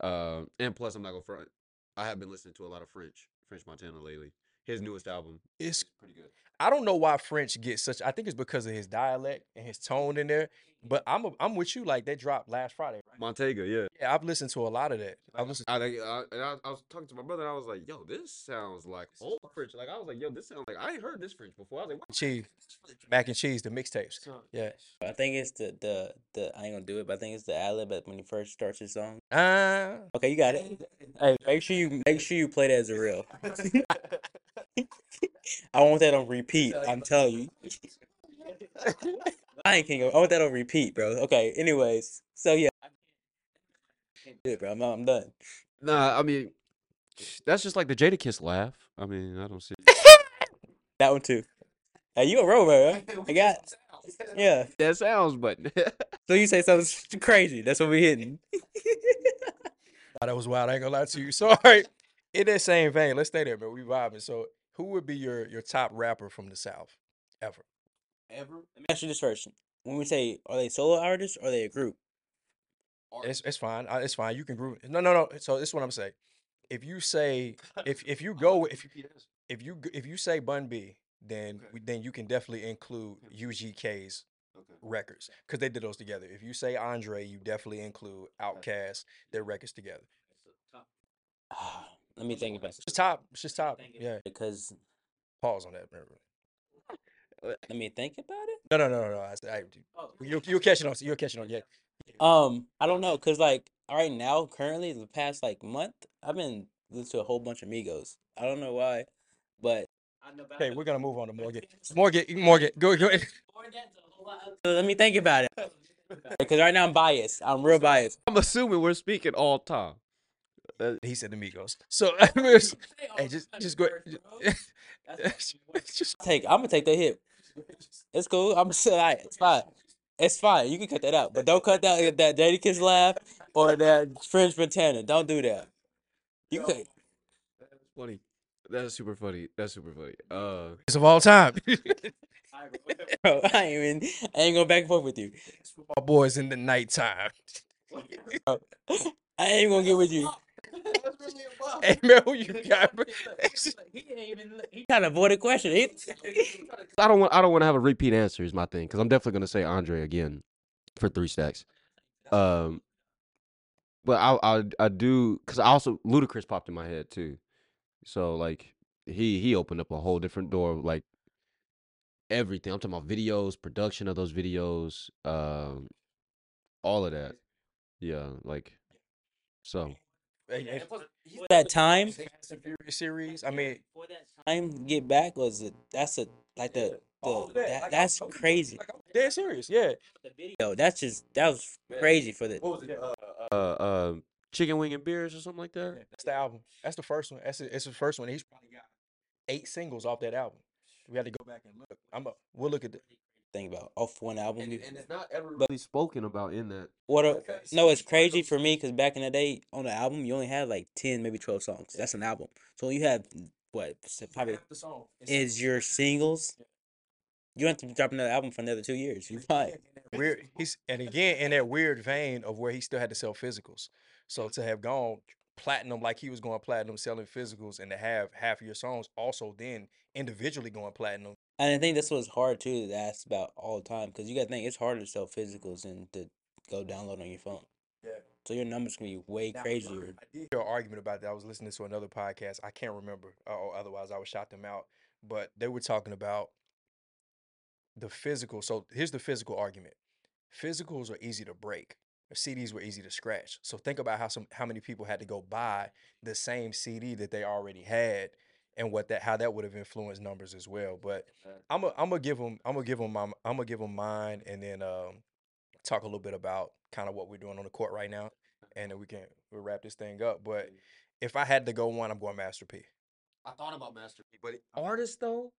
Um, and plus, I'm not gonna front. I have been listening to a lot of French, French Montana lately. His newest album, It's pretty good. I don't know why French gets such. I think it's because of his dialect and his tone in there. But I'm a, I'm with you. Like they dropped last Friday. Right? Montega, yeah. Yeah, I've listened to a lot of that. I've listened. I, I, I, I was talking to my brother, and I was like, "Yo, this sounds like old French." Like I was like, "Yo, this sounds like I ain't heard this French before." I was like, what? cheese, mac and cheese, the mixtapes. Yeah. I think it's the the the I ain't gonna do it, but I think it's the ad lib when he first starts his song. Uh, Okay, you got it. Hey, make sure you make sure you play that as a real. I want that on repeat. I'm telling you. I ain't king. of- I want that on repeat, bro. Okay. Anyways, so yeah. Good, bro. I'm, I'm done. Nah, I mean, that's just like the Jadakiss laugh. I mean, I don't see. That one too. Hey, you a rover? Huh? I got. Yeah. that sounds, but So you say something crazy. That's what we're hitting. Nah, that was wild. I ain't gonna lie to you. So, all right, in that same vein, let's stay there, man. We vibing. So, who would be your your top rapper from the South ever? Ever? Let me ask you this first. When we say, are they solo artists or are they a group? It's it's fine. It's fine. You can group. No, no, no. So this is what I'm saying. If you say if if you go if if you if you say Bun B, then Okay. we, then you can definitely include UGK's Okay. records because they did those together. If you say Andre, you definitely include Outkast, their records together. Ah, let me think about it. It's just top. It's just top. Yeah. because Pause on that. remember. Let me think about it. No, no, no, no. no. I, I, you're, you're catching on. You're catching on. Yeah. Um, I don't know, cause like right now, currently, the past like month, I've been listening to a whole bunch of Migos. I don't know why, but Okay, we're gonna move on to Morgan. Morgan, Morgan, go, go. so let me think about it. Because right now I'm biased. I'm real biased. I'm assuming we're speaking all time. He said Amigos. So, hey, just, just go. just, Take. I'm gonna take that hit. It's cool. I'm still alright. It's fine. It's fine. You can cut that out, but don't cut that that Jadakiss laugh or that French Montana. Don't do that. You could. That's funny. That's super funny. That's super funny. Uh, of all time. Bro, I ain't even. I ain't going back and forth with you. Football boys in the nighttime. Bro, I ain't gonna get with you. hey man, who you got? bro? He kind of avoided question. He, I don't want. I don't want to have a repeat answer. Is my thing because I'm definitely gonna say Andre again for three stacks. Um, but I I I do because I also Ludacris popped in my head too. So like he he opened up a whole different door. Like everything. I'm talking about videos, production of those videos, um, all of that. Yeah, like so. Hey, hey, that time, Fast and Furious series. I mean, that time get back was it? That's a like the all the that, that, like, that's crazy. like, I'm dead serious. Yeah. Yo, that's just that was crazy for the. What was it? Uh, uh, Uh, chicken wing and beers or something like that. Yeah, That's the album. That's the first one. That's the, it's the first one. He's probably got eight singles off that album. We had to go back and look. I'm a, we'll look at the Think about off one album. And, and it's not ever But- really spoken about in that. What? A, no, it's crazy for me because back in the day on the album you only had like ten, maybe twelve songs. That's an album. So you have what? Probably the song is your singles. you have to drop another album for another two years. You're weird. He's and again in that weird vein of where he still had to sell physicals. So to have gone platinum like he was going platinum selling physicals and to have half of your songs also then individually going platinum. And I think that's what's hard too to ask about all the time because you got to think it's harder to sell physicals than to go download on your phone. Yeah. So your numbers can be way crazier. I did hear an argument about that. I was listening to another podcast. I can't remember, uh, or otherwise I would shout them out. But they were talking about the physical. So here's the physical argument: physicals are easy to break. CDs were easy to scratch. So think about how some how many people had to go buy the same CD that they already had, and what that how that would have influenced numbers as well. But I'm gonna I'm gonna give them I'm gonna give them my I'm gonna give them mine, and then um, talk a little bit about kind of what we're doing on the court right now, and then we can we'll wrap this thing up. But if I had to go one, I'm going Master P. I thought about Master P, but artists though,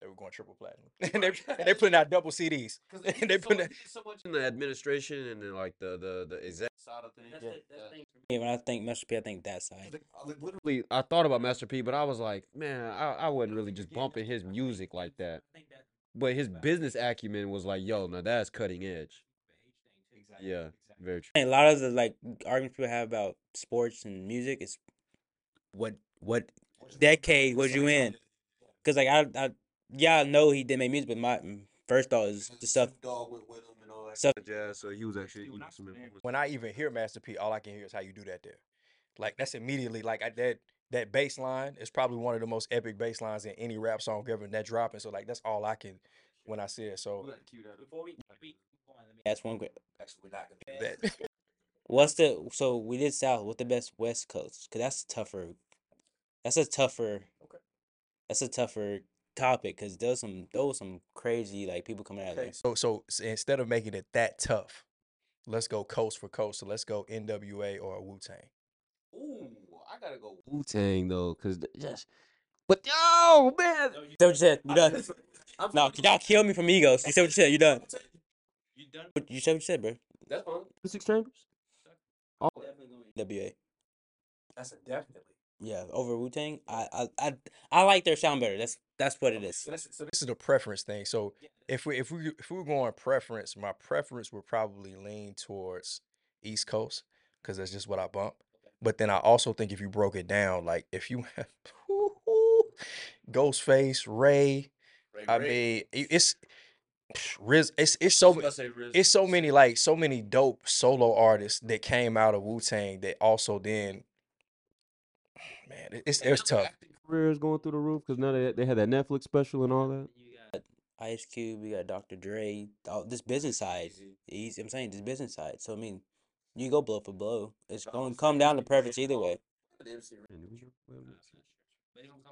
They were going triple platinum, and they and they putting out double CDs. because And they put so, so much in the administration and then like the the the exec side of things. Yeah, when I think Master P, I think that side. Literally, I thought about Master P, but I was like, man, I, I wasn't really just bumping his music like that. But his business acumen was like, yo, now that's cutting edge. Yeah, very true. And a lot of the like arguments people have about sports and music is what what decade was you in? Because like I, I yeah I know he did make music, but my mm, first thought is the stuff. Dog went with him and all. Stuff- Jazz, so he was actually he was some. When I even hear Master P, all I can hear is how you do that there. Like that's immediately like I, that that bass line is probably one of the most epic bass lines in any rap song ever. That dropping, so like that's all I can when I see it. So That's one. que- that What's the so we did South. What's the best West Coast? Cause that's tougher. That's a tougher. Okay. That's a tougher topic because there's some those some crazy like people coming out of there. so so instead of making it that tough, let's go coast for coast. So let's go NWA or Wu Tang. Ooh, I gotta go Wu Tang though, cause th- just. But yo, man, You said you said. You done. No, y'all kill me from egos. You said what you said. You done. You done? What- You said what you said, bro. that's fine. Six chambers. WA. That's a definitely. Yeah, over Wu Tang. I, I I I like their sound better. That's that's what it is. So this, so this is a preference thing. So if we if we if we were going preference, my preference would probably lean towards East Coast because that's just what I bump. But then I also think if you broke it down, like if you have Ghostface, Ray, I mean it's Riz, it's it's so it's so many like so many dope solo artists that came out of Wu Tang that also then man it's it's tough. Careers going through the roof because now they they had that Netflix special and all that. You got Ice Cube. You got Dr. Dre. All this business side. He's, I'm saying this business side. So I mean, you go blow for blow. It's going to come down to preference either way.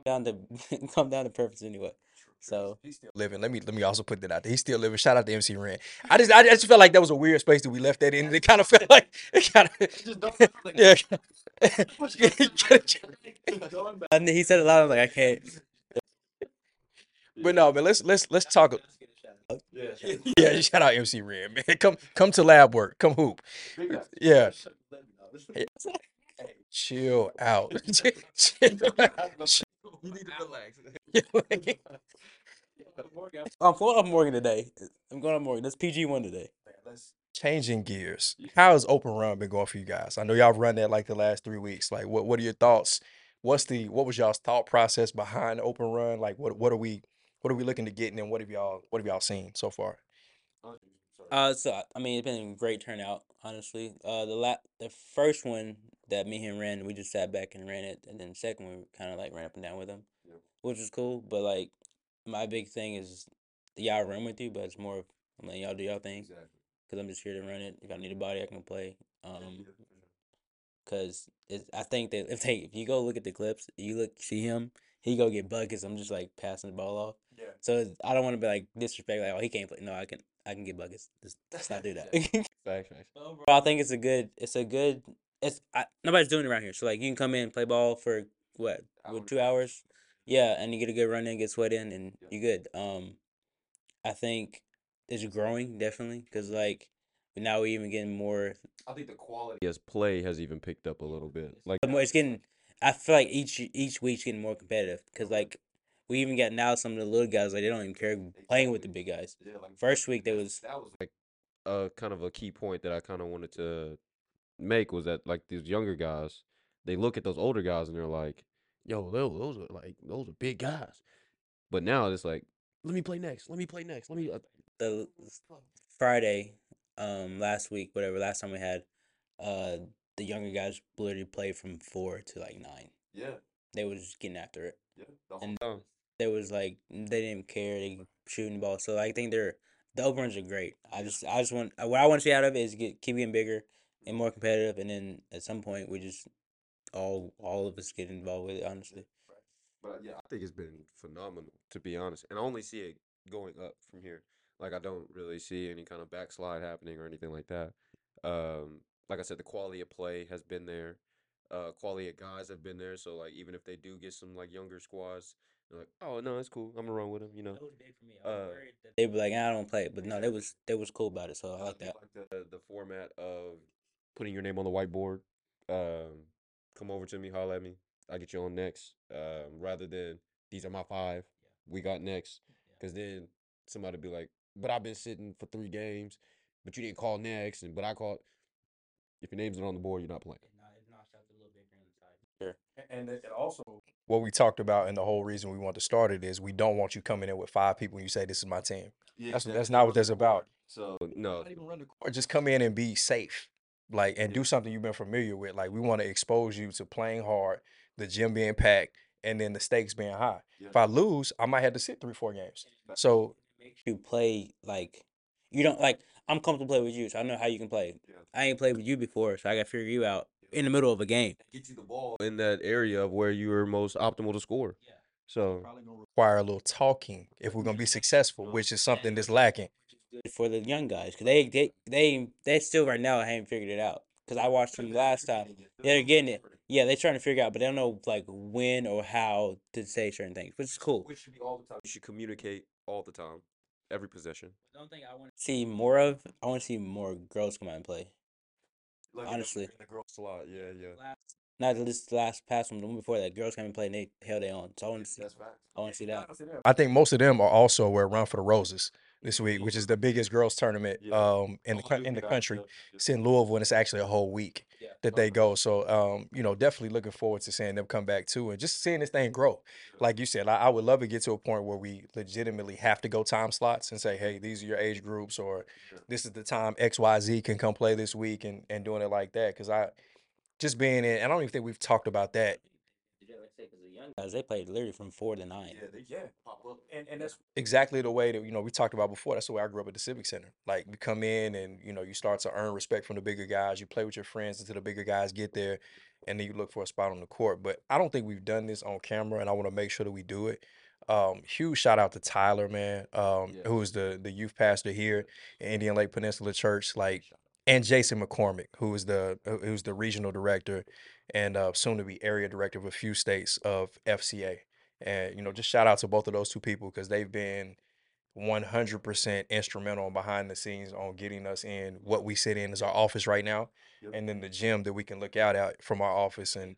Down to come down to preference anyway. So He's still living. Let me let me also put that out there. He's still living. Shout out to MC Ren. I just I just felt like that was a weird space that we left that in. It kind of felt like it kind of yeah. and he said a lot. I was like, I can't. but no, man. Let's let's let's talk. Yeah, yeah. shout out MC Ren, man. Come come to Labwork. Come hoop. Yeah. Hey, chill out. You need to relax. I'm going up Morgan today. I'm going up Morgan. That's PG one today. Changing gears. How has Open Run been going for you guys? I know y'all run that like the last three weeks. Like, what what are your thoughts? What's the what was y'all's thought process behind Open Run? Like, what what are we what are we looking to get, in and what have y'all what have y'all seen so far? Uh, so I- I mean, it's been a great turnout, honestly. Uh, the la- the first one that me and him ran, we just sat back and ran it, and then the second one, we kind of like ran up and down with him, which was cool. But like, my big thing is y'all run with you, but it's more of I'm letting y'all do y'all thing because I'm just here to run it. If I need a body, I can play. Um, cause it's, I think that if they if you go look at the clips, you look see him, he go get buckets. I'm just like passing the ball off. Yeah. So it's- I don't want to be like disrespect like oh he can't play. No, I can I can get buckets. Just, let's not do that. Facts, facts. But overall, I think it's a good. It's a good. It's I, nobody's doing it around here. So like you can come in play ball for what with two hours, yeah, and you get a good run in, get sweat in, and you're good. Um, I think it's growing definitely because like now we're even getting more. I think the quality as play has even picked up a little bit. Like It's getting. I feel like each each week's getting more competitive because like we even got now some of the little guys like they don't even care playing with the big guys. Yeah, like First week they was that was like a kind of a key point that I kind of wanted to make was that like these younger guys, they look at those older guys and they're like, "Yo, those, those are like those are big guys," but now it's like, "Let me play next. Let me play next. Let me." Uh, the Friday, um, last week, whatever, last time we had, uh, the younger guys literally played from four to like nine. yeah, They was just getting after it. yeah. The whole And- time. There was like they didn't care. They shooting the ball. So I think they're the openers are great. I just I just want what I want to see out of it is get keep getting bigger and more competitive, and then at some point we just all all of us get involved with it. Honestly, But yeah, I think it's been phenomenal to be honest, and I only see it going up from here. Like I don't really see any kind of backslide happening or anything like that. Um, like I said, the quality of play has been there. Uh, quality of guys have been there. So like even if they do get some like younger squads, they're like, oh no, it's cool. I'm gonna run with them. You know. was big for me. I was Uh, worried that they be like, "Ah, I don't play it, but no, they was they was cool about it. So I like that. like the the format of putting your name on the whiteboard. Um, come over to me, holler at me. I get you on next. Um, rather than these are my five. We got next. Because then somebody be like, but I've been sitting for three games, but you didn't call next, and but I called. If your name's not on the board, you're not playing. Sure. And it also what we talked about and the whole reason we want to start it is we don't want you coming in with five people and you say this is my team. That's that's not what that's about. So no, Or just come in and be safe. Like and do something you've been familiar with. Like we want to expose you to playing hard, the gym being packed, and then the stakes being high. Yeah. If I lose, I might have to sit three, four games. So You play like you don't like. I'm comfortable playing with you, so I know how you can play. Yeah. I ain't played with you before, so I got to figure you out in the middle of a game. get you the ball in that area of where you are most optimal to score. Yeah. So probably gonna require a little talking if we're gonna be successful, oh. which is something that's lacking. For the young guys because they they they they still right now haven't figured it out. Because I watched them last time. They're getting it. Yeah, they're trying to figure out, but they don't know like when or how to say certain things, which is cool. Which should be all the time. You should communicate all the time, every possession. One thing I want to see more of, I want to see more girls come out and play. Like Honestly. in the girl slot, yeah, yeah. Not this last past one, the one before that, girls come and play and they held their own. So I want to see, That's facts. I want to see that. I think most of them are also where Run for the Roses this week, which is the biggest girls tournament Yeah. um in the in the country. It's in Louisville, and it's actually a whole week that they go. So, um, you know, definitely looking forward to seeing them come back too, and just seeing this thing grow. Like you said, I, I would love to get to a point where we legitimately have to go time slots and say, hey, these are your age groups, or this is the time X Y Z can come play this week, and and doing it like that. Because I just being in, I don't even think we've talked about that Guys, they played literally from four to nine. Yeah, they, yeah, pop up. and and that's exactly the way that you know we talked about before. That's the way I grew up at the Civic Center. Like we come in and you know you start to earn respect from the bigger guys. You play with your friends until the bigger guys get there, and then you look for a spot on the court. But I don't think we've done this on camera, and I want to make sure that we do it. Um, huge shout out to Tyler, man, um, Yeah. who is the the youth pastor here at Indian Lake Peninsula Church. Like and Jason McCormick, who is the who's the regional director and uh, soon to be area director of a few states of FCA. And you know, just shout out to both of those two people because they've been 100% instrumental behind the scenes on getting us in what we sit in as our office right now, Yep. and then the gym that we can look out at from our office and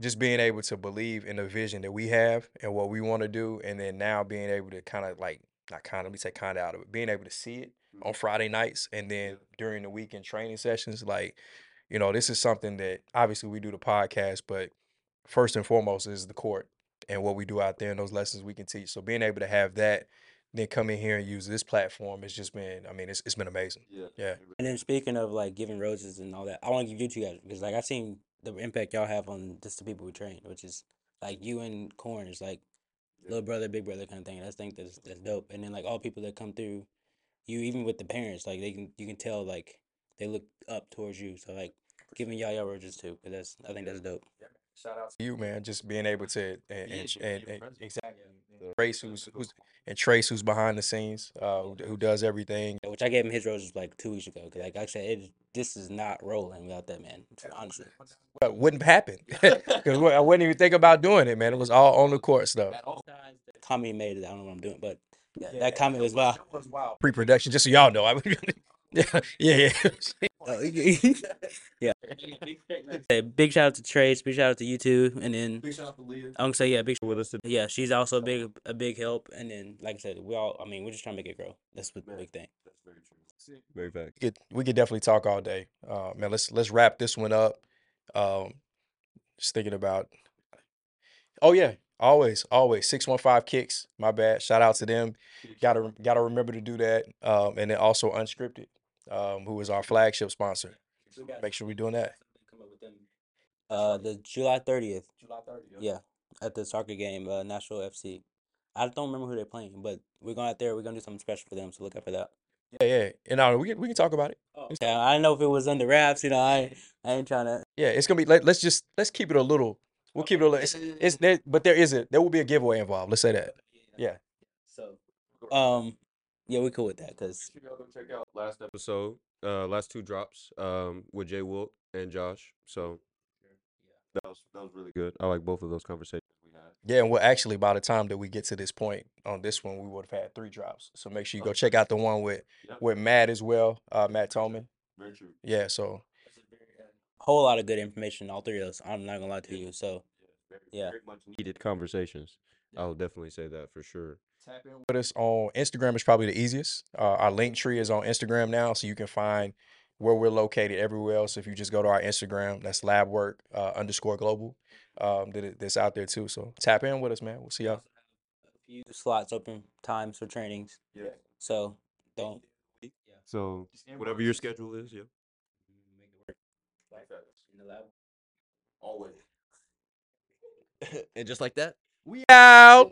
just being able to believe in the vision that we have and what we want to do, and then now being able to kind of like not kind of let me say kind of out of it, being able to see it on Friday nights and then during the weekend training sessions, like you know, this is something that obviously we do the podcast, but first and foremost is the court and what we do out there and those lessons we can teach. So being able to have that, then come in here and use this platform has just been, I mean, it's, it's been amazing. Yeah. Yeah. And then speaking of like giving roses and all that, I want to give you two guys because like I've seen the impact y'all have on just the people we train, which is like you and Corn is like Yeah. little brother, big brother kind of thing. And I think that's that's dope. And then like all people that come through, you even with the parents, like they can you can tell like they look up towards you. So like giving y'all your roses too, because that's I think that's dope. Shout out to you, man, just being able to and, Yeah, and, and, and exactly Trace, who's who's and Trace, who's behind the scenes, uh, who, who does everything. Which I gave him his roses like two weeks ago. 'cause like I said, it, this is not rolling without that man. Honestly. But wouldn't happen because I wouldn't even think about doing it, man. It was all on the court stuff. The comment made, it, I don't know what I'm doing, but yeah, that comment was wild. Pre-production, just so y'all know. I mean, yeah, yeah, yeah. Oh, yeah. Hey, big shout out to Trace. Big shout out to you two, and then Big shout out to Leah. I'm gonna say yeah, big. With us today. Yeah, she's also a big a big help, and then like I said, we all. I mean, we're just trying to make it grow. That's the Man. big thing. That's very true. Very fact. We could, we could definitely talk all day. Uh, man, let's let's wrap this one up. Um, just thinking about. Oh yeah, always, always six one five kicks. My bad. Shout out to them. Gotta gotta remember to do that. Um, and then also unscripted, um, who is our flagship sponsor. Make sure we're doing that. Uh, the July thirtieth. July 30th. Yeah, at the soccer game, uh, Nashville FC. I don't remember who they're playing, but we're going out there. We're gonna do something special for them, so look out for that. Yeah, yeah. And uh, we can we can talk about it. Yeah, I know if it was under wraps. You know, I I ain't trying to. Yeah, it's gonna be. Let, let's just let's keep it a little. We'll keep it a little. It's, it's there, but there is a there will be a giveaway involved. Let's say that. Yeah. So Um, yeah, we cool with that because y'all go check out last episode, uh, last two drops, um, with Jay Wilt and Josh. So yeah. that was that was really good. I like both of those conversations we had. Yeah, and well, actually, by the time that we get to this point on this one, we would have had three drops. So make sure you go check out the one with Yep. with Matt as well, uh, Matt Toman. Very true. Yeah, so whole lot of good information. All three of us. I'm not gonna lie to you. So Very, Yeah. very much needed conversations. I'll definitely say that for sure. Tap in with us on Instagram is probably the easiest. Uh, our link tree is on Instagram now, so you can find where we're located everywhere else. If you just go to our Instagram, that's Labwork uh, underscore global. Um, that that's out there too. So tap in with us, man. We'll see y'all. a few slots open times for trainings. Yeah. So don't. Yeah. So whatever your schedule is, yeah. Make it work. In the lab. Always. and just like that. We out.